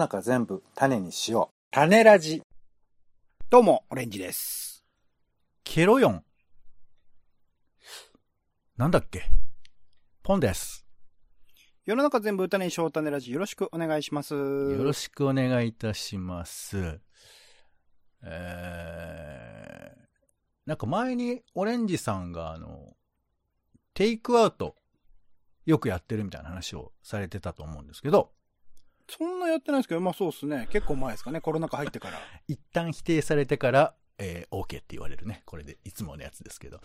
中全部種にしよう。種ラジ。どうも、オレンジです。ケロヨン。なんだっけ？ポンです。世の中全部歌にしよう種ラジよろしくお願いします。よよろしくお願いいたします。えー、なんか前にオレンジさんがあの、テイクアウトよくやってるみたいな話をされてたと思うんですけど、そんなやってないですけど、まあそうっすね。結構前ですかね。コロナ禍入ってから。一旦否定されてから、えー、OK って言われるね。これでいつものやつですけど。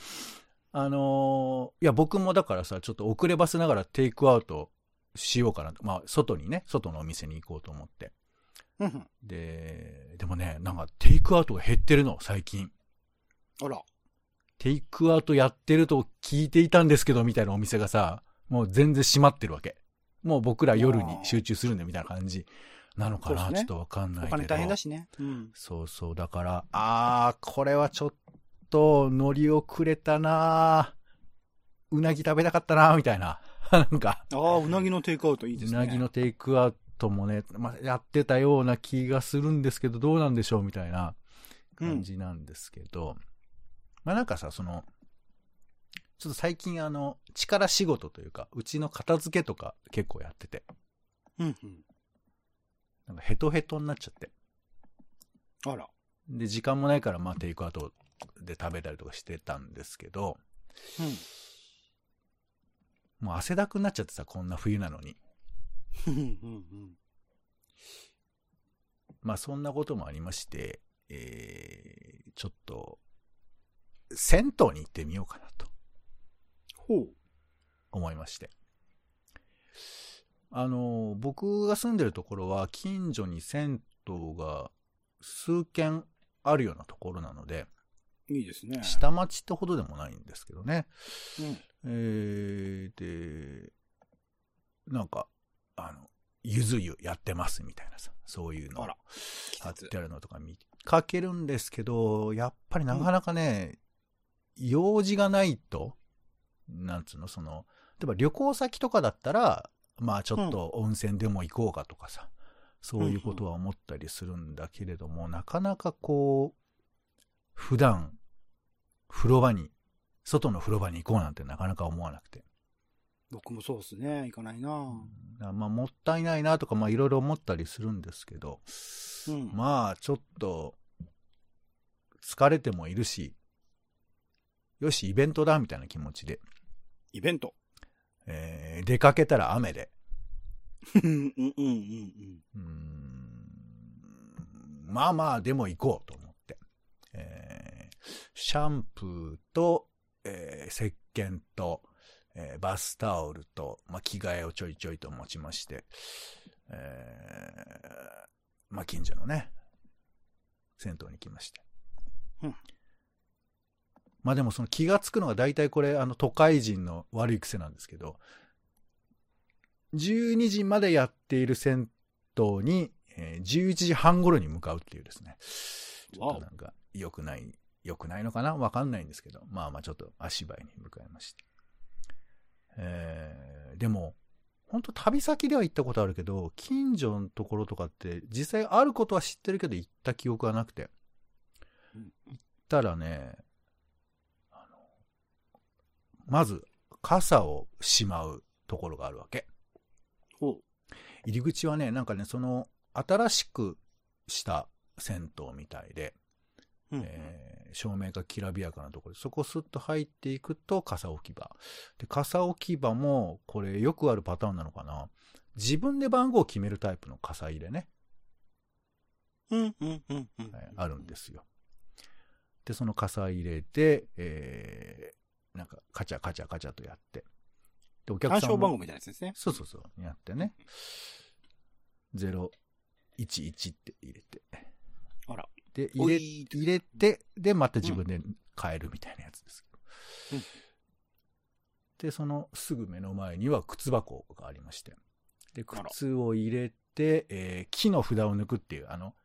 あのーいや、僕もだからさ、ちょっと遅ればせながらテイクアウトしようかなと。まあ、外にね、外のお店に行こうと思って。で、でもね、なんかテイクアウトが減ってるの、最近。あら。テイクアウトやってると聞いていたんですけど、みたいなお店がさ、もう全然閉まってるわけ。もう僕ら夜に集中するんで、みたいな感じなのかな、ねちょっとわかんないけど。お金大変だしね。うん。そうそう。だから、あー、これはちょっと乗り遅れたなうなぎ食べたかったなみたいな。なんか、ああ、うなぎのテイクアウトいいですね。うなぎのテイクアウトもね、まあ、やってたような気がするんですけど、どうなんでしょうみたいな感じなんですけど、まあなんかさ、その、ちょっと最近あの、力仕事というか、うちの片付けとか結構やってて、うんうん。なんかヘトヘトになっちゃって。あら。で、時間もないから、まあテイクアウトで食べたりとかしてたんですけど、もう汗だくになっちゃってさ、こんな冬なのに。うん。うんうんまあそんなこともありまして、えー、ちょっと、銭湯に行ってみようかなとほう。思いまして。あの、僕が住んでるところは近所に銭湯が数軒あるようなところなので、いいですね。下町ってほどでもないんですけどね。うん。えー、で、なんか、あの、ゆず湯やってますみたいなさ、そういうのあら。貼ってあるのとか見かけるんですけど、やっぱりなかなかね、用事がないと、なんつうの、その、例えば旅行先とかだったら、まあちょっと温泉でも行こうかとかさ、そういうことは思ったりするんだけれども、なかなかこう、普段、風呂場に、外の風呂場に行こうなんてなかなか思わなくて。僕もそうですね。行かないなあまあ、もったいないなとか、まあ、いろいろ思ったりするんですけど、うん。まあ、ちょっと、疲れてもいるし、よし、イベントだ、みたいな気持ちで、イベント。えー出かけたら雨で、うんうんうんうん。うーん。まあまあ、でも行こうと思って、えーシャンプーと、えー石鹸と、えーバスタオルと、まあ、着替えをちょいちょいと持ちまして、えーまあ、近所のね、銭湯に来まして。うんまあでもその気がつくのが大体これ、あの都会人の悪い癖なんですけど、12時までやっている銭湯に、えー11時半頃に向かうっていうですね。ちょっとなんか良くない、良くないのかな？わかんないんですけど、まあまあちょっと足早に向かいまして。えーでも、本当旅先では行ったことあるけど、近所のところとかって実際あることは知ってるけど行った記憶がなくて。うん行ったらね、まず傘をしまうところがあるわけ。入り口はね、なんかね、その、新しくした銭湯みたいで、うん。えー照明がきらびやかなところで、そこスッと入っていくと傘置き場。で、傘置き場も、これよくあるパターンなのかな自分で番号を決めるタイプの傘入れね、うんうんうんうん。はいあるんですよ。で、その傘入れで、えーなんか、カチャカチャカチャとやって。で、お客さんも暗証番号みたいなやつですね。そうそうそう。やってね。011って入れて。あら。で、入れ、入れて、で、また自分で変えるみたいなやつですけど。うんで、そのすぐ目の前には靴箱がありまして。で、靴を入れて、えー木の札を抜くっていう、あの、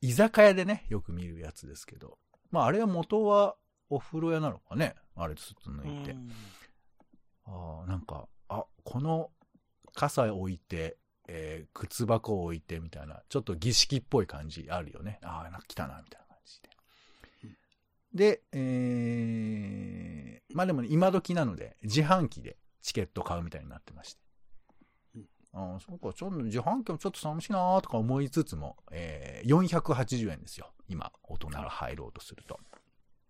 居酒屋でね、よく見るやつですけど。まあ、あれは元はお風呂屋なのかね。あれ、すっと抜いて。うんああ、なんか、あ、この傘置いて、えー靴箱を置いてみたいな、ちょっと儀式っぽい感じあるよね。ああ、なんか来たな、みたいな感じで。で、えー、まあでもね、今時なので、自販機でチケット買うみたいになってまして。ああ、そうか、ちょっと自販機もちょっと寂しいなーとか思いつつも、えー、480円ですよ。今、大人が入ろうとすると。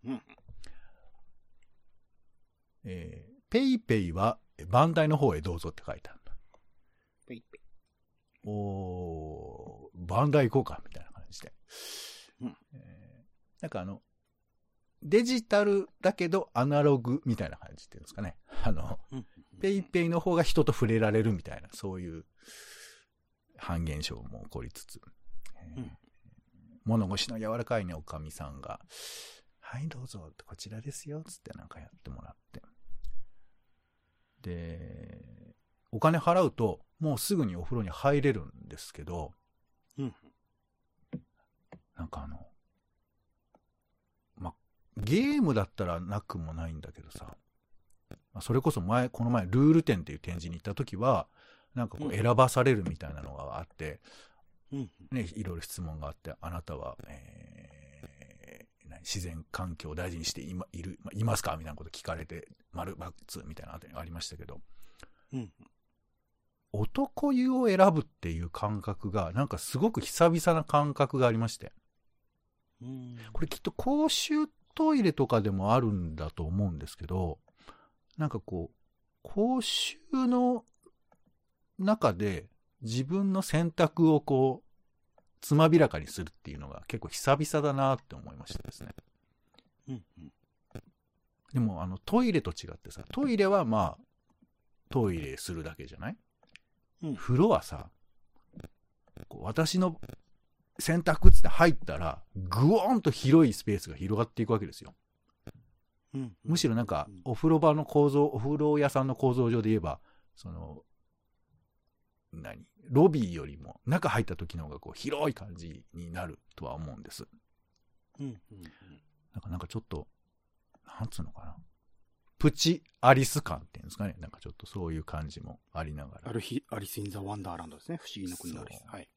うん。えー、ペイペイはバンダイの方へどうぞって書いてある。ペイペイ。おー、バンダイ行こうか、みたいな感じで。うんえーなんかあの、デジタルだけどアナログみたいな感じっていうんですかね。あの、うん。ペイペイの方が人と触れられるみたいな、そういう半現象も起こりつつ、えーうん物腰の柔らかいね、おかみさんが、はい、どうぞ、こちらですよ、つってなんかやってもらって。で、お金払うと、もうすぐにお風呂に入れるんですけど、うん。なんかあの、ま、ゲームだったらなくもないんだけどさ、まあそれこそ前、この前、ルール展っていう展示に行った時は、なんかこううん選ばされるみたいなのがあって、うん。ね、いろいろ質問があって、あなたは、え自然環境を大事にしてい,、ま、いる、まいますか？みたいなこと聞かれて、丸バツみたいなのあたりありましたけど、うん。男湯を選ぶっていう感覚が、なんかすごく久々な感覚がありまして、うん。これきっと公衆トイレとかでもあるんだと思うんですけど、なんかこう、公衆の中で自分の選択をこう、つまびらかにするっていうのが結構久々だなって思いましたですね。うん。でもあのトイレと違ってさ、トイレはまあ、トイレするだけじゃない？うん風呂はさ、こう私の洗濯っつって入ったら、ぐおーんと広いスペースが広がっていくわけですよ。うん。むしろなんかうん、お風呂場の構造、お風呂屋さんの構造上で言えば、その、何？ロビーよりも中入った時の方がこう広い感じになるとは思うんです。うん。うん。なんかなんかちょっと、なんつうのかな。プチアリス感っていうんですかね。なんかちょっとそういう感じもありながら。アルヒ、アリス・イン・ザ・ワンダーランドですね。不思議の国のアリス。はい。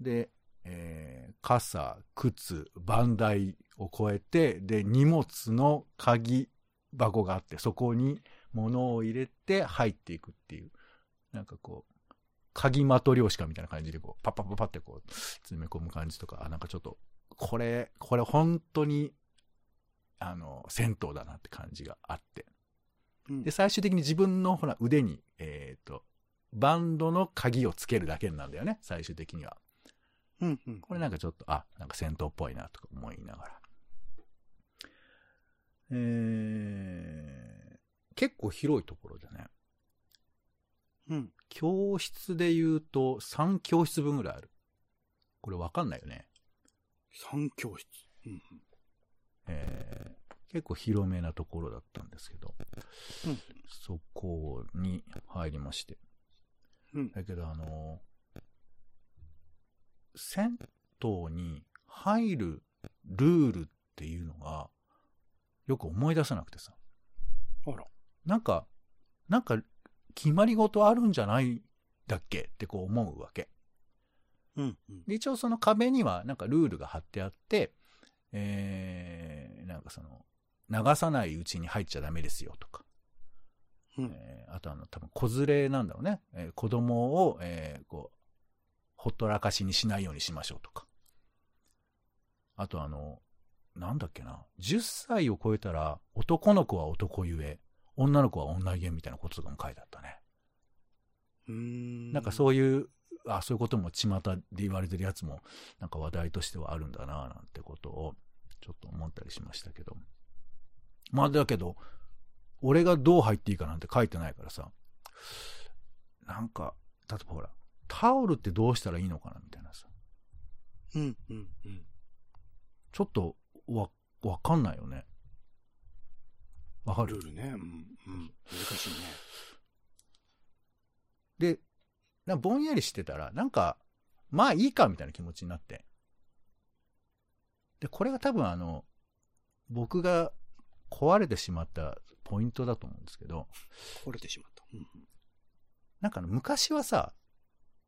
で、えー傘、靴、バンダイを越えて、で、荷物の鍵箱があって、そこに物を入れて入っていくっていう、なんかこう、鍵マトリョーシカみたいな感じでこう、パッパッパッパってこう、詰め込む感じとか、あなんかちょっと、これ、これ本当に、あの、銭湯だなって感じがあって。うんで、最終的に自分のほら腕に、えっ、と、バンドの鍵をつけるだけなんだよね、最終的には。うん。うん。これなんかちょっと、あ、なんか戦闘っぽいなとか思いながら。えー、結構広いところでね、うん。教室で言うと3教室分ぐらいある。これわかんないよね。三教室。うん。えー、結構広めなところだったんですけど、うんそこに入りまして。うん。だけどあの、銭湯に入るルールっていうのが、よく思い出せなくてさ。あら。なんか、なんか、決まり事あるんじゃないだっけってこう思うわけ。うん。うん。で、一応その壁にはなんかルールが貼ってあって、えー、なんかその、流さないうちに入っちゃダメですよとか、うん。えーあとあの、多分子連れなんだろうね。えー子供を、えーこう、ほったらかしにしないようにしましょうとか。あとあの、なんだっけな。10歳を超えたら、男の子は男ゆえ、女の子は女ゆえみたいなこととかも書いてあったね。うーん。なんかそういう、あ、そういうことも巷で言われてるやつも、なんか話題としてはあるんだな、なんてことを、ちょっと思ったりしましたけど。まあだけど、俺がどう入っていいかなんて書いてないからさ、なんか、例えばほら、タオルってどうしたらいいのかなみたいなさ、うん。うん。うん。ちょっと、わ、わかんないよね。わかるルールね。うん。うん。難しいね。で、なぼんやりしてたら、なんか、まあいいかみたいな気持ちになって。で、これが多分あの、僕が壊れてしまったポイントだと思うんですけど、壊れてしまった。うん。なんか昔はさ、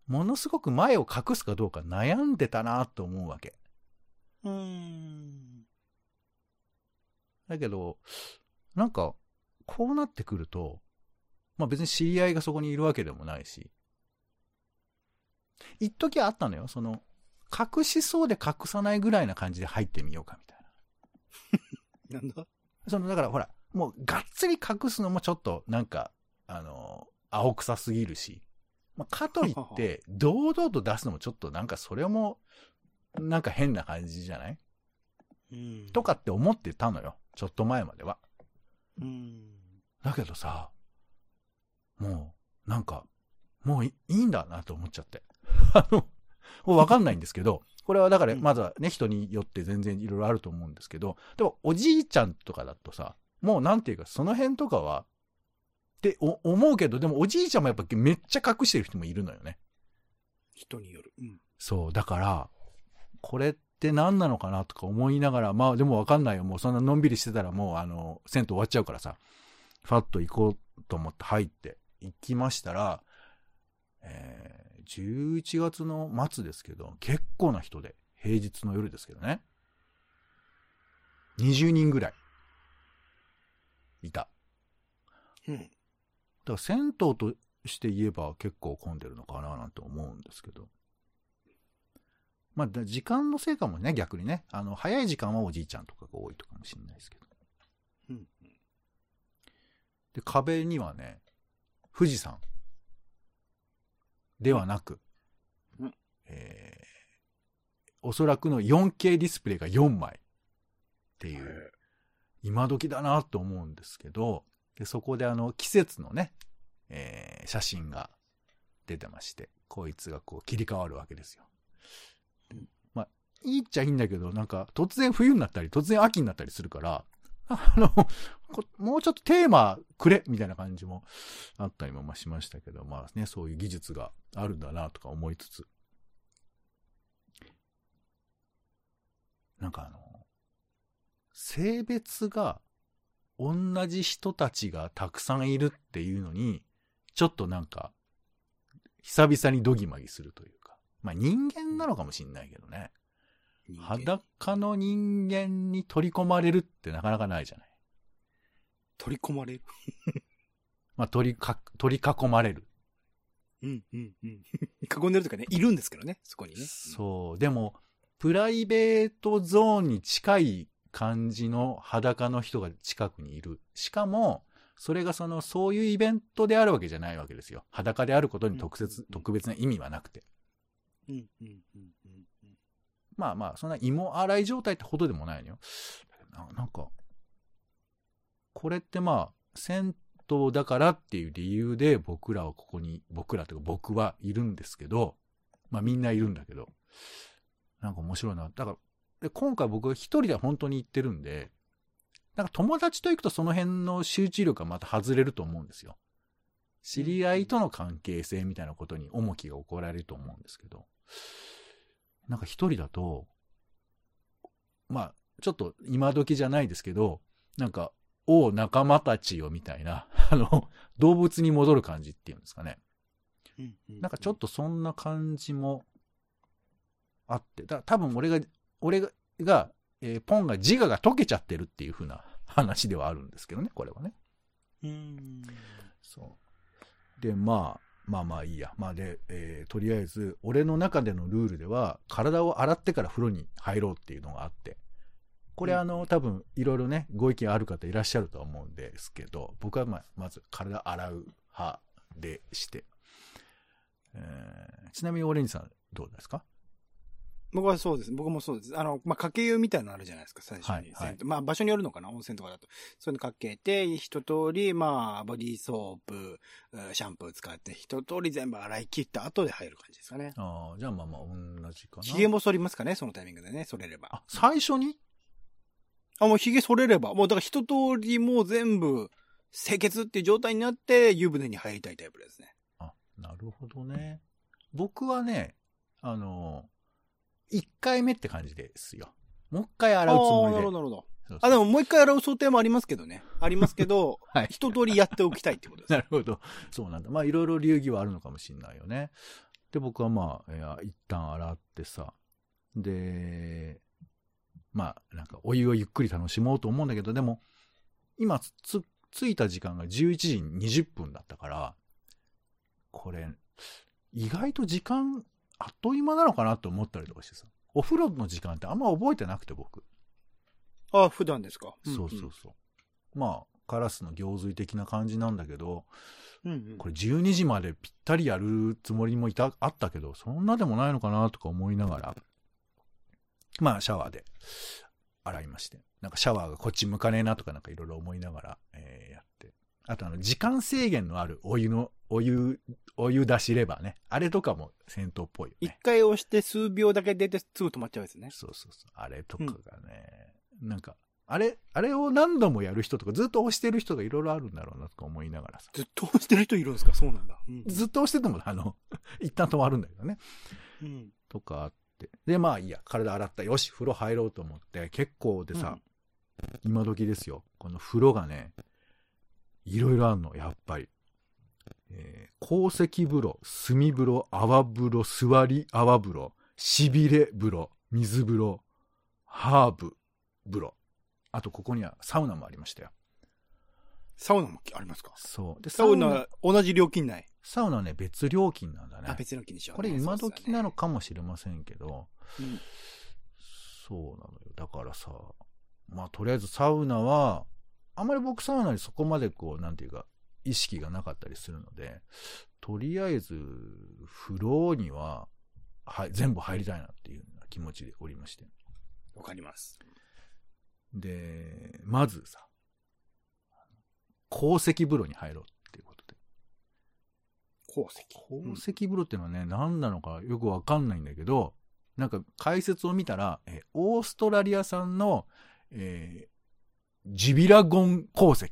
ものすごく前を隠すかどうか悩んでたなと思うわけ。うーん。だけど、なんか、こうなってくると、まあ別に知り合いがそこにいるわけでもないし、一時あったのよ、その、隠しそうで隠さないぐらいな感じで入ってみようかみたいな。なんだ？その、だからほら、もうがっつり隠すのもちょっと、なんか、あの、青臭すぎるし、まあ、かといって、堂々と出すのもちょっとなんかそれも、なんか変な感じじゃない？うんとかって思ってたのよ。ちょっと前までは。うん。だけどさ、もう、なんか、もういいいんだなと思っちゃって。あの、もうわかんないんですけど、これはだから、うんまずはね、人によって全然いろいろあると思うんですけど、でも、おじいちゃんとかだとさ、もうなんていうか、その辺とかは、ってお思うけど、でもおじいちゃんもやっぱめっちゃ隠してる人もいるのよね。人による。うん。そう、だから、これって何なのかなとか思いながら、まあでもわかんないよ。もうそんなのんびりしてたらもうあの、銭湯終わっちゃうからさ、ファッと行こうと思って入って行きましたら、えー、11月の末ですけど、結構な人で、平日の夜ですけどね。20人ぐらい、いた。うん。だから銭湯として言えば結構混んでるのかななんて思うんですけど。まあ、だ時間のせいかもね、逆にね。あの、早い時間はおじいちゃんとかが多いとかもしれないですけど。うん。で、壁にはね、富士山ではなく、うんえーおそらくの 4K ディスプレイが4枚っていう、今時だなと思うんですけど、でそこであの季節のね、えー写真が出てまして、こいつがこう切り替わるわけですよ。いいっちゃいいんだけど、なんか突然冬になったり、突然秋になったりするから、あの、もうちょっとテーマくれみたいな感じもあったりもしましたけど、まあね、そういう技術があるんだなとか思いつつ。なんかあの、性別が同じ人たちがたくさんいるっていうのに、ちょっとなんか、久々にドギマギするというか。まあ人間なのかもしんないけどね。裸の人間に取り込まれるってなかなかないじゃない。取り込まれる？まあ取りか、取り囲まれる。うん、うん、うん。囲んでるとかね、いるんですけどね、そこにね。そう。でも、プライベートゾーンに近い感じの裸の人が近くにいる。しかも、それがその、そういうイベントであるわけじゃないわけですよ。裸であることに特別、うん特別な意味はなくて。うん、うん、うん、うん。うんまあまあ、そんな芋洗い状態ってほどでもないのよ。なんか、これってまあ、銭湯だからっていう理由で僕らはここに、僕らというか僕はいるんですけど、まあみんないるんだけど、なんか面白いな。だから、で今回僕は一人で本当に行ってるんで、なんか友達と行くとその辺の集中力がまた外れると思うんですよ。知り合いとの関係性みたいなことに重きが起こられると思うんですけど、なんか一人だと、まあ、ちょっと今時じゃないですけど、なんか、おう仲間たちよみたいな、あの、動物に戻る感じっていうんですかね。なんかちょっとそんな感じもあって、だから多分俺が、俺が、がえーポンが自我が溶けちゃってるっていう風な 話ではあるんですけどね、これはね。うん。そう。で、まあ、まあまあいいや。まあで、えーとりあえず、俺の中でのルールでは、体を洗ってから風呂に入ろうっていうのがあって、これうん。あの、多分、いろいろね、ご意見ある方いらっしゃるとは思うんですけど、僕はまあ、まず体洗う派でして、えーちなみにオレンジさん、どうですか？僕はそうです。僕もそうです。あの、まあ、かけ湯みたいなのあるじゃないですか、最初に。はいはいまあ、場所によるのかな、温泉とかだと。そういうのかけて、一通り、まあ、ボディーソープ、うんシャンプー使って、一通り全部洗い切った後で入る感じですかね。ああ、じゃあまあまあ、同じかな。髭も剃りますかね、そのタイミングでね、剃れれば。あ、最初に？あ、もう髭剃れれば、もうだから一通りもう全部、清潔っていう状態になって、湯船に入りたいタイプですね。あ、なるほどね。僕はね、あの、一回目って感じですよ。もう一回洗うつもりで。なるほど、なるほど。そうそうあ、でももう一回洗う想定もありますけどね。ありますけど、はい一通りやっておきたいってことです。なるほど。そうなんだ。まあ、いろいろ流儀はあるのかもしれないよね。で、僕はまあ、いや一旦洗ってさ、で、まあ、なんかお湯をゆっくり楽しもうと思うんだけど、でも、今つ、着いた時間が11時20分だったから、これ、意外と時間、あっという間なのかなと思ったりとかしてさ、お風呂の時間ってあんま覚えてなくて僕。あ、普段ですか？そうそうそう。まあ、カラスの行水的な感じなんだけど、うん。うんうんこれ12時までぴったりやるつもりもいた、あったけど、そんなでもないのかなとか思いながら、まあ、シャワーで洗いまして。なんかシャワーがこっち向かねえなとかなんかいろいろ思いながら、えーやって。あとあの、時間制限のあるお湯の、お湯、お湯出しレバーね。あれとかも戦闘っぽいよ一ね。回押して数秒だけ出てすぐ止まっちゃうやつね。そうそうそう。あれとかがね、なんか、あれ、あれを何度もやる人とか、ずっと押してる人がいろいろあるんだろうなとか思いながらさ。ずっと押してる人いるんですか？そうなんだ。うん。ずっと押してても、あの、一旦止まるんだけどね。うん。とかあって。で、まあいいや、体洗った。よし、風呂入ろうと思って、結構でさ、今時ですよ。この風呂がね、いろいろあるの、やっぱり。えー、鉱石風呂、炭風呂、泡風呂、座り泡風呂、しびれ風呂、水風呂、ハーブ風呂。あと、ここにはサウナもありましたよ。サウナもありますか？そう。で、サウナ、同じ料金内？サウナはね、別料金なんだね。あ、別の金にしようこれ今時なのか。かもしれませんけど、うんそうなのよ。だからさ、まあとりあえずサウナは、あまり僕サウナにそこまでこう、なんていうか、意識がなかったりするので、とりあえず、風呂には、はい、全部入りたいなっていうような気持ちでおりまして。わかります。で、まずさ、鉱石風呂に入ろうっていうことで。鉱石？鉱石風呂っていうのはね、何なのかよくわかんないんだけど、なんか解説を見たら、えーオーストラリア産の、えージビラゴン鉱石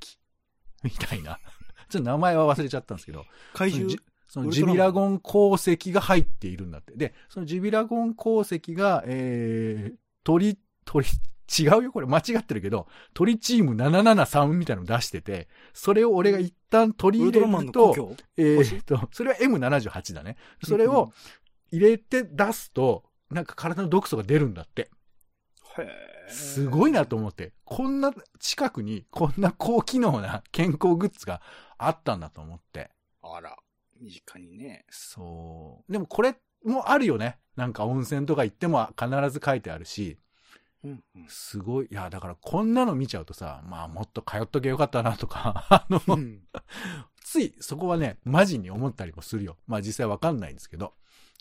みたいな。ちょっと名前は忘れちゃったんですけど、怪獣？そのジビラゴン鉱石が入っているんだって。で、そのジビラゴン鉱石が、えー、鳥、鳥、違うよこれ間違ってるけど、鳥チーム773みたいなの出してて、それを俺が一旦取り入れると、えーっと、それは M78 だね。それを入れて出すと、なんか体の毒素が出るんだって。すごいなと思って。こんな近くに、こんな高機能な健康グッズがあったんだと思って。あら、身近にね。そう。でもこれもあるよね。なんか温泉とか行っても必ず書いてあるし、うんうんすごい。いや、だからこんなの見ちゃうとさ、まあもっと通っとけよかったなとか、あの、うんついそこはね、マジに思ったりもするよ。まあ実際わかんないんですけど、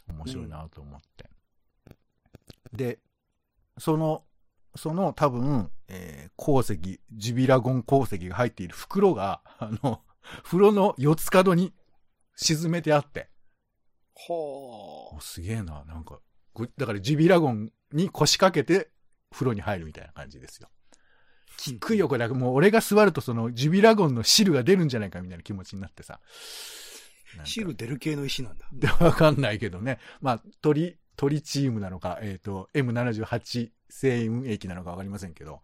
面白いなと思って。で、その、その多分、えー鉱石、ジビラゴン鉱石が入っている袋が、あの、風呂の四つ角に沈めてあって、はおすげえな、なんか、こだからジビラゴンに腰掛けて風呂に入るみたいな感じですよ。あ。くよ、これ。もう俺が座るとそのジビラゴンの汁が出るんじゃないかみたいな気持ちになってさ。汁出る系の石なんだ。で、わかんないけどね。まあ、鳥、鳥チームなのか、えっ、と、M78 星雲液なのかわかりませんけど。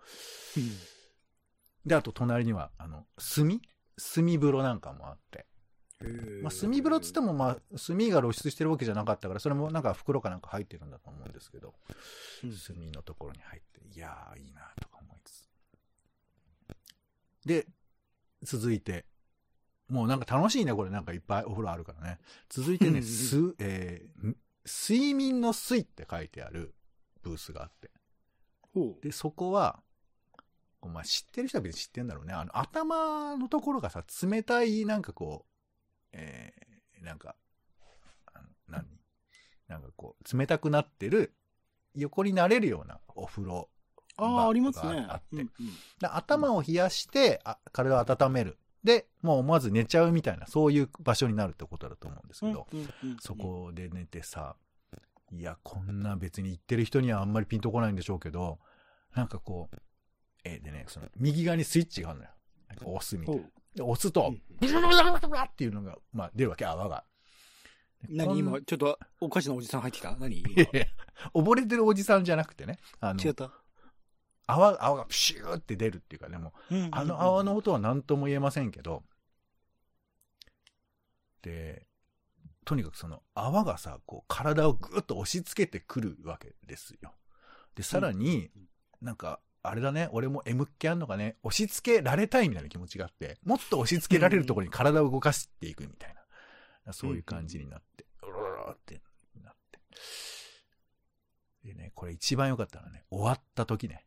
で、あと隣には、あの、炭？炭風呂なんかもあって。まあ、炭風呂っつっても、まあ、炭が露出してるわけじゃなかったから、それもなんか袋かなんか入ってるんだと思うんですけど、うん炭のところに入って、いやー、いいなとか思いつつ。で、続いて、もうなんか楽しいね、これなんかいっぱいお風呂あるからね。続いてね、うんうんす、えーん睡眠の睡って書いてあるブースがあって。で、そこは、こうまあ、知ってる人は別に知ってんだろうね。あの、頭のところがさ、冷たい、なんかこう、えー、なんか、あの何？なんかこう、冷たくなってる、横になれるようなお風呂。ああ、ありますね。があって。うんうんで頭を冷やして、あ体を温める。で、もう思わず寝ちゃうみたいな、そういう場所になるってことだと思うんですけど、そこで寝てさ、いや、こんな別に行ってる人にはあんまりピンとこないんでしょうけど、なんかこう、えーでね、その、右側にスイッチがあるのよ。なんか押すみたいな。で、押すとうん、ブルブルブルっていうのが、まあ、出るわけ、泡が。何今、ちょっとおかしなおじさん入ってきた何溺れてるおじさんじゃなくてね、あの違、った泡、泡がプシューって出るっていうかね、もう、あの泡の音は何とも言えませんけど、で、とにかくその泡がさ、こう体をぐっと押し付けてくるわけですよ。で、さらに、なんか、あれだね、俺も M っ気あんのかね、押し付けられたいみたいな気持ちがあって、もっと押し付けられるところに体を動かしていくみたいな、そういう感じになって、うろろろってなって。でね、これ一番良かったのはね、終わった時ね、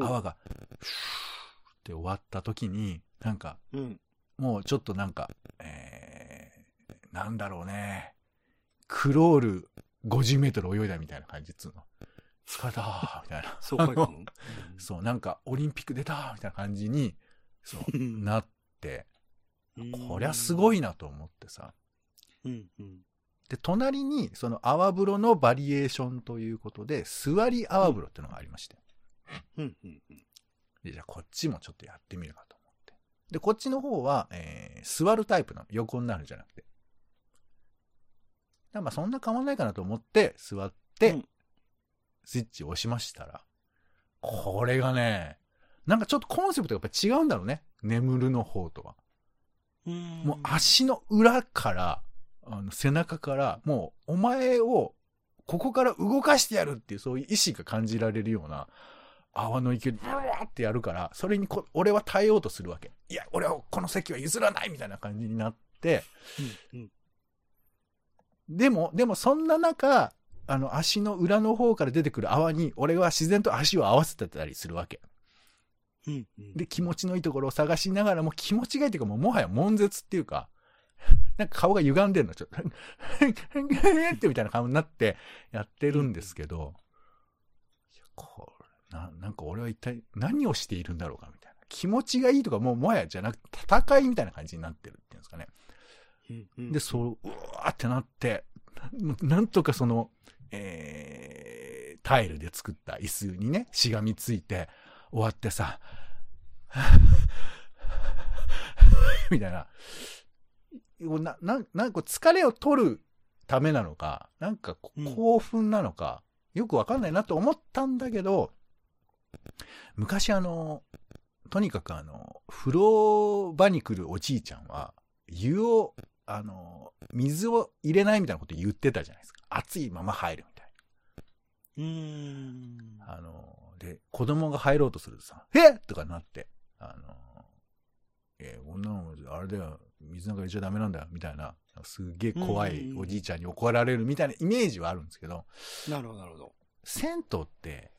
泡が、ふーって終わった時に、なんか、うん。もうちょっとなんか、えー、なんだろうね。クロール50メートル泳いだみたいな感じっつうの。疲れたーみたいな。そうかい。そう、なんかオリンピック出たーみたいな感じに、そう、う んなって、うんこりゃすごいなと思ってさ。うんうん。で、隣にその泡風呂のバリエーションということで、座り泡風呂っていうのがありまして。うんうんうん。で、じゃあこっちもちょっとやってみるかと思って。で、こっちの方は、えー、座るタイプなの。横になるんじゃなくて。まあそんな変わんないかなと思って座って、うんスイッチを押しましたら、これがね、なんかちょっとコンセプトがやっぱ違うんだろうね。眠るの方とは。うんもう足の裏から、あの背中から、もうお前をここから動かしてやるっていうそういう意志が感じられるような泡の勢いでブワーってやるから、それにこ俺は耐えようとするわけ。いや、俺はこの席は譲らないみたいな感じになって、うんうんでも、でもそんな中、あの足の裏の方から出てくる泡に俺は自然と足を合わせてたりするわけ。うんうん。で、気持ちのいいところを探しながらも気持ちがいいっていうかもうもはや悶絶っていうか、なんか顔が歪んでるの、ちょっと、ってみたいな顔になってやってるんですけど、いやこれな、なんか俺は一体何をしているんだろうかみたいな。気持ちがいいとかもうもはやじゃなくて戦いみたいな感じになってるっていうんですかね。で、そう、うわーってなって、ななんとかその、えー、タイルで作った椅子にね、しがみついて、終わってさ、みたいな。な、な、なんか疲れを取るためなのか、なんか興奮なのか、よくわかんないなと思ったんだけど、昔あの、とにかくあの、風呂場に来るおじいちゃんは、湯を、あの、水を入れないみたいなこと言ってたじゃないですか。熱いまま入るみたいうん。な。あの、で、子供が入ろうとするとさ、えっとかなって、あの、えー、女の子、あれだよ、水なんか入れちゃダメなんだよ、みたいな、すっげえ怖いおじいちゃんに怒られるみたいなイメージはあるんですけど、なるほど、なるほど。銭湯って、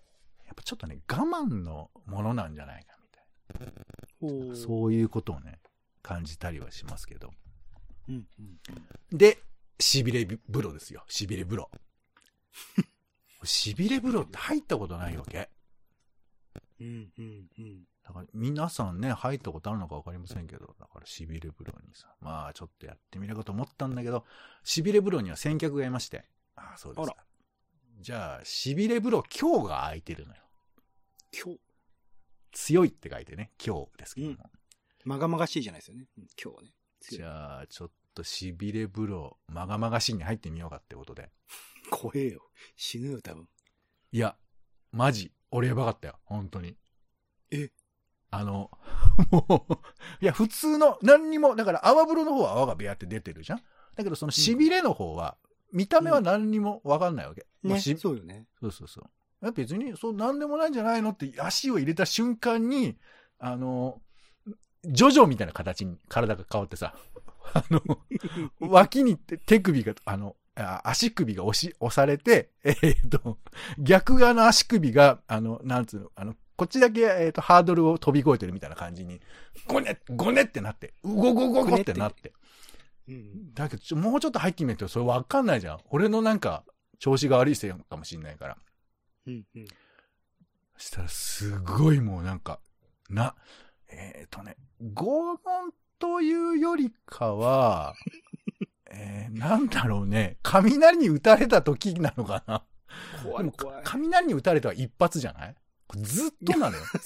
やっぱちょっとね、我慢のものなんじゃないかみたいな。そういうことをね、感じたりはしますけど。うんうんで、しびれ風呂ですよ。しびれ風呂。しびれ風呂って入ったことないわけ？うんうんうん。だから皆さんね、入ったことあるのかわかりませんけど、だからしびれ風呂にさ、まあちょっとやってみるかと思ったんだけど、しびれ風呂には先客がいまして。ああ、そうですあか。じゃあ、しびれ風呂今日が空いてるのよ。今日、強いって書いてね、今日ですけども。まがまがしいじゃないですよね。うん今日はね。じゃあ、ちょっとしびれ風呂、まがまがしいに入ってみようかってことで。怖えよ。死ぬよ、多分。いや、マジ、俺やばかったよ、本当に。え？あの、もう、いや、普通の、何にも、だから泡風呂の方は泡がビャーって出てるじゃんだけどその痺れの方は、見た目は何にもわかんないわけ。もうね、しそうよね。そうそうそう。別に、そう、なんでもないんじゃないの？って足を入れた瞬間に、あの、ジョジョみたいな形に体が変わってさ、あの、脇に手手首が、あの、あ足首が押し、押されて、えーっと、逆側の足首が、あの、なんつうの、あの、こっちだけ、えーっと、ハードルを飛び越えてるみたいな感じに、ゴネゴネってなって、うごごごごってなって。うん。だけどもうちょっと入ってみないと、それわかんないじゃん。俺のなんか、調子が悪いせいかもしんないから。うんうん。そしたらすごいもうなんか、な、えっ、とね、拷問というよりかは、えー、なんだろうね、雷に打たれた時なのかな。怖い怖い。雷に打たれたは一発じゃない？ずっとなのよ。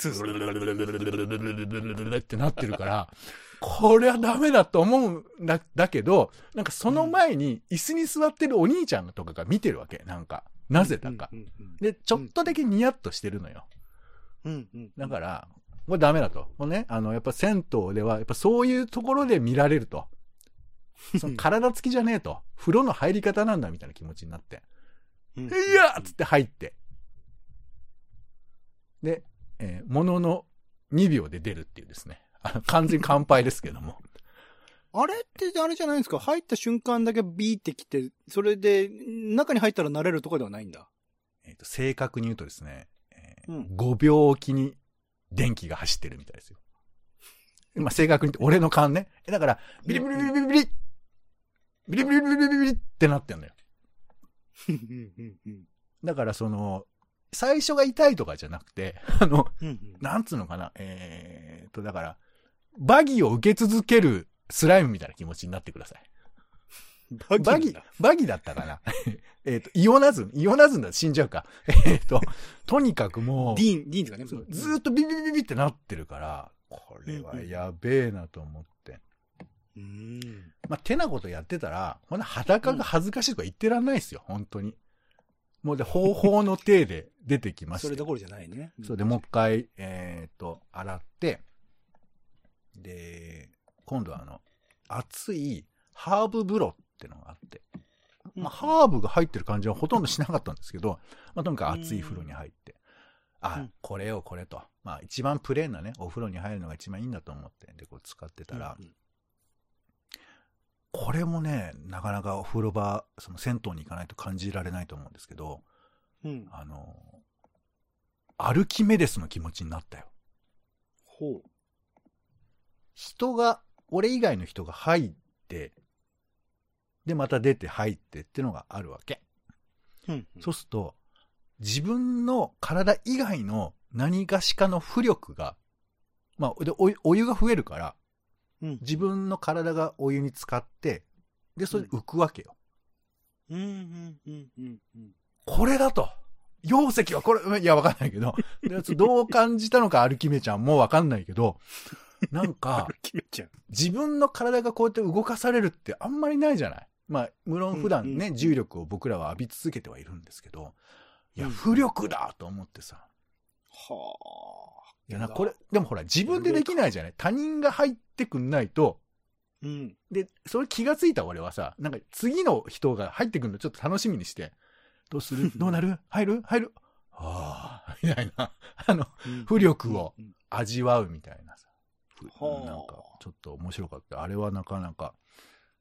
ってなってるから、これはダメだと思うんだ、だけど、なんかその前に椅子に座ってるお兄ちゃんとかが見てるわけ。なんか、なぜだか。で、ちょっとだけニヤッとしてるのよ。うんうん。だから、これダメだと。これね、あの、やっぱ銭湯では、やっぱそういうところで見られると。その体つきじゃねえと。風呂の入り方なんだみたいな気持ちになって。うんいやっつって入って。で、えーものの2秒で出るっていうですね。完全に乾杯ですけども。あれってあれじゃないんですか？入った瞬間だけビーってきて、それで、中に入ったら慣れるとかではないんだ。えーと正確に言うとですね、えーうん5秒おきに電気が走ってるみたいですよ。まあ、正確に言うと、俺の勘ね。えだから、ビリビリビリビリビリビリビリビリビリビリってなってんのよ。だからその、最初が痛いとかじゃなくて、あの、なんつうのかな、えーと、だから、バギーを受け続けるスライムみたいな気持ちになってください。ババギギー、バギだったかな？えっと、イオナズン、イオナズンだと死んじゃうか。えっと、とにかくもう、ディーン、ディーンですかね？ずーっとビビビビビってなってるから、これはやべえなと思って。うーん。まあ、てなことやってたら、ほんな裸が恥ずかしいとか言ってらんないですよ、本当に。もうで、方法の体で出てきまして。それどころじゃないね。そうで、もう一回、えっ、と、洗って、で、今度はあの、熱いハーブ風呂ってのがあって、まあ、ハーブが入ってる感じはほとんどしなかったんですけど、まあ、とにかく熱い風呂に入って、うあん、これよ、これと。まあ、一番プレーンなね、お風呂に入るのが一番いいんだと思って、で、こう使ってたら、うんこれもね、なかなかお風呂場、その銭湯に行かないと感じられないと思うんですけど、うん。あの、アルキメデスの気持ちになったよ。ほう。人が、俺以外の人が入って、で、また出て入ってっていうのがあるわけ。うん。そうすると、自分の体以外の何がしかの浮力が、まあ、でお湯お湯が増えるから、うん。自分の体がお湯に浸かって、で、それで浮くわけよ。うん。うん。うん。うん。うん。これだと。溶石はこれ、いや、わかんないけど、でどう感じたのか、アルキメちゃんもわかんないけど、なんか。自分の体がこうやって動かされるってあんまりないじゃない？まあ、無論普段ね、うんうん重力を僕らは浴び続けてはいるんですけど、いや、うん。浮力だと思ってさ。はあ。いや、なこれ、でもほら、自分でできないじゃない？他人が入ってくんないと、うん。で、それ気がついた俺はさ、なんか次の人が入ってくるのちょっと楽しみにして、どうする？どうなる？入る？入る？はあ、みたいな、あの、浮力をうん。味わうみたいなさ。ふはあなんか、ちょっと面白かった。あれはなかなか、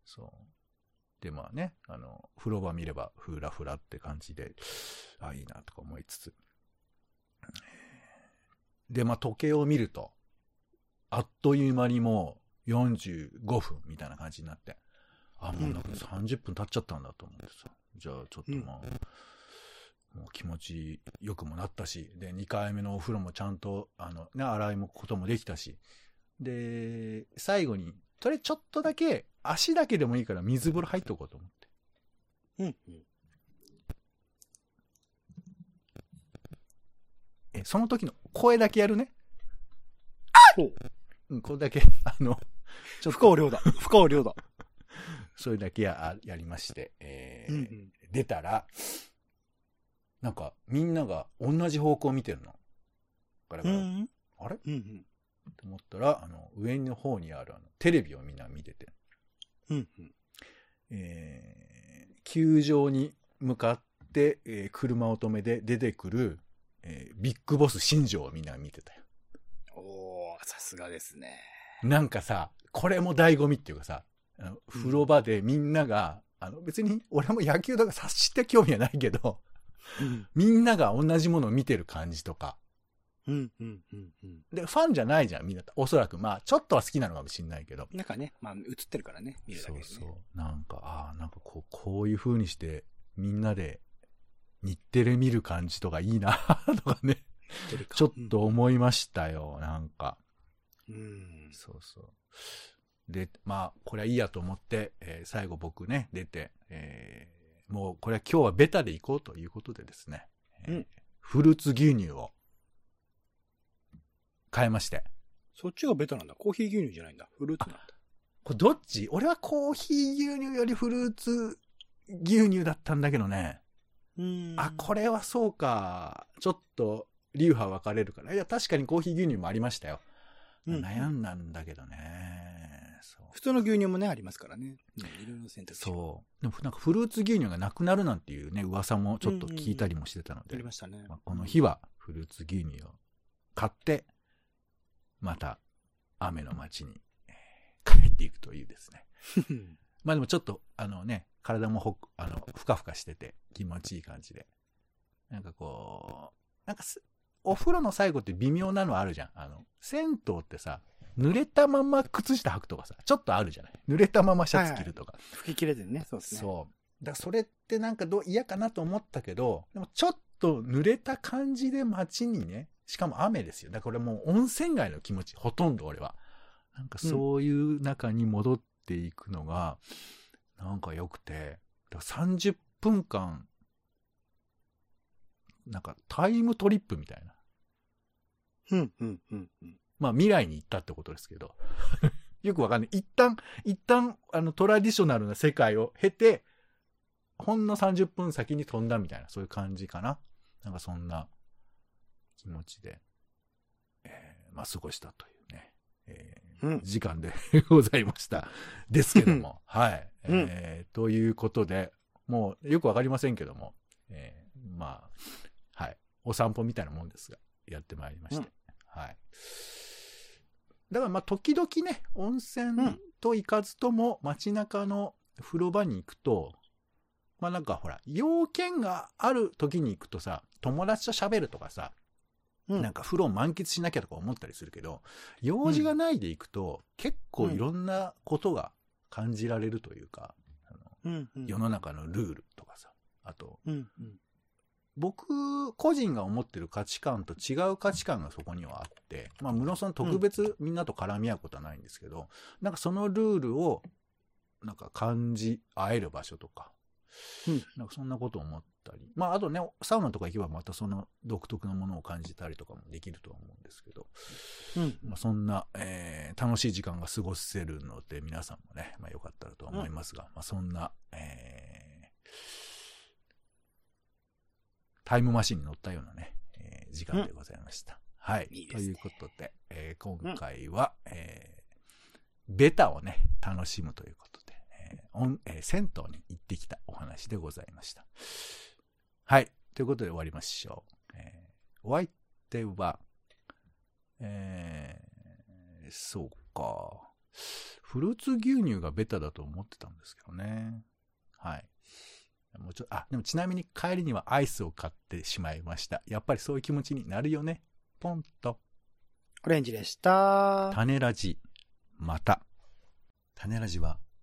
そう。で、まあね、あの、風呂場見れば、ふらふらって感じで、あ、いいなとか思いつつ。で、まあ時計を見ると、あっという間にもう45分みたいな感じになって、あ、もうなんか30分経っちゃったんだと思ってさ。じゃあちょっとまあ、もう気持ちよくもなったし、で、2回目のお風呂もちゃんと、あの、ね、洗いもこともできたし、で、最後に、とりあえずちょっとだけ、足だけでもいいから水風呂入っとこうと思って。うん。うん。え、その時の声だけやるね。ほう。うん、これだけ、あの、ちょっと、不可量だ。不可量だ。それだけややりまして、えーうん。出たら、なんか、みんなが同じ方向を見てるの。ガラガラ。うん。あれ？うん。と思ったら、あの、上の方にあるあの、テレビをみんな見てて、うん。うん。えー、球場に向かって、えー車を止めて出てくる、えービッグボス新庄をみんな見てたよ。おー、さすがですね。なんかさ、これも醍醐味っていうかさ、あの風呂場でみんなが、あの別に俺も野球とか察して興味はないけど、うん。みんなが同じものを見てる感じとか、うん。うん。うん。うん。で、ファンじゃないじゃん、みんな。おそらく。まあ、ちょっとは好きなのかもしんないけど。なんかね、まあ、映ってるからね、見るだけでね。そうそう。なんか、ああ、なんかこう、こういう風にして、みんなで、日テレ見る感じとかいいな、とかね、ちょっと思いましたよ、なんか。うん。そうそう。で、まあ、これはいいやと思って、えー最後僕ね、出て、えーもうこれは今日はベタで行こうということでですね、えーうんフルーツ牛乳を買いまして。そっちがベタなんだ。コーヒー牛乳じゃないんだ。フルーツなんだ。これどっち？俺はコーヒー牛乳よりフルーツ牛乳だったんだけどね。うんあ、これはそうか。ちょっと、流派分かれるから。いや、確かにコーヒー牛乳もありましたよ。うん悩んだんだけどね。普通の牛乳もね、ありますからね。うん、いろいろ選択肢がそう。でもなんかフルーツ牛乳がなくなるなんていうね、噂もちょっと聞いたりもしてたのあで、りましたね。まあこの日はフルーツ牛乳を買って、また雨の街にえー帰っていくというですね。まあでもちょっと、あのね、体もほっ、あの、ふかふかしてて気持ちいい感じで。なんかこう、なんかす、お風呂の最後って微妙なのあるじゃん。あの、銭湯ってさ、濡れたまま靴下履くとかさ、ちょっとあるじゃない。濡れたままシャツ着るとか。吹き切れてるね。そうですね。そう。だからそれってなんかどう嫌かなと思ったけど、でもちょっと濡れた感じで街にね、しかも雨ですよ。だからこれもう温泉街の気持ち、ほとんど俺は。なんかそういう中に戻っていくのが、なんか良くて、だから30分間、なんかタイムトリップみたいな。うん、うん、うん、うん。まあ未来に行ったってことですけど。よくわかんない。一旦、一旦、あの、トラディショナルな世界を経て、ほんの30分先に飛んだみたいな、そういう感じかな。なんかそんな気持ちで、えーまあ過ごしたというね、えーうん時間で ございました。ですけども、はい。うんえーということで、もうよくわかりませんけども、えーまあ、はい。お散歩みたいなもんですが、やってまいりまして。うんはい。だからまあ時々ね、温う泉んと行かずとも街中の風呂場に行くと、まあなんかほら、要件がある時に行くとさ、友達と喋るとかさ、うんなんか風呂を満喫しなきゃとか思ったりするけど、用事がないで行くと、結構いろんなことが感じられるというか。世の中のルールとかさ、あと、うん、うん。僕個人が思ってる価値観と違う価値観がそこにはあって、まあ無論その特別みんなと絡み合うことはないんですけど、なんかそのルールをなんか感じ合える場所とか、うん。なんかそんなことを思ったり、まああとね、サウナとか行けばまたその独特なものを感じたりとかもできるとは思うんですけど、うん。まあ、そんな、えー楽しい時間が過ごせるので、皆さんもね、まあ、よかったらとは思いますが、まあ、そんな、えータイムマシンに乗ったようなね、えー時間でございました。はい。いいね。ということで、えー今回は、えーベタをね、楽しむということえー銭湯に行ってきたお話でございました。はい。ということで終わりましょう。えーお相手は、えー、そうか。フルーツ牛乳がベタだと思ってたんですけどね。はい。もうちょあ、でもちなみに帰りにはアイスを買ってしまいました。やっぱりそういう気持ちになるよね。ポンと。オレンジでした。種ラジ、また。種ラジは、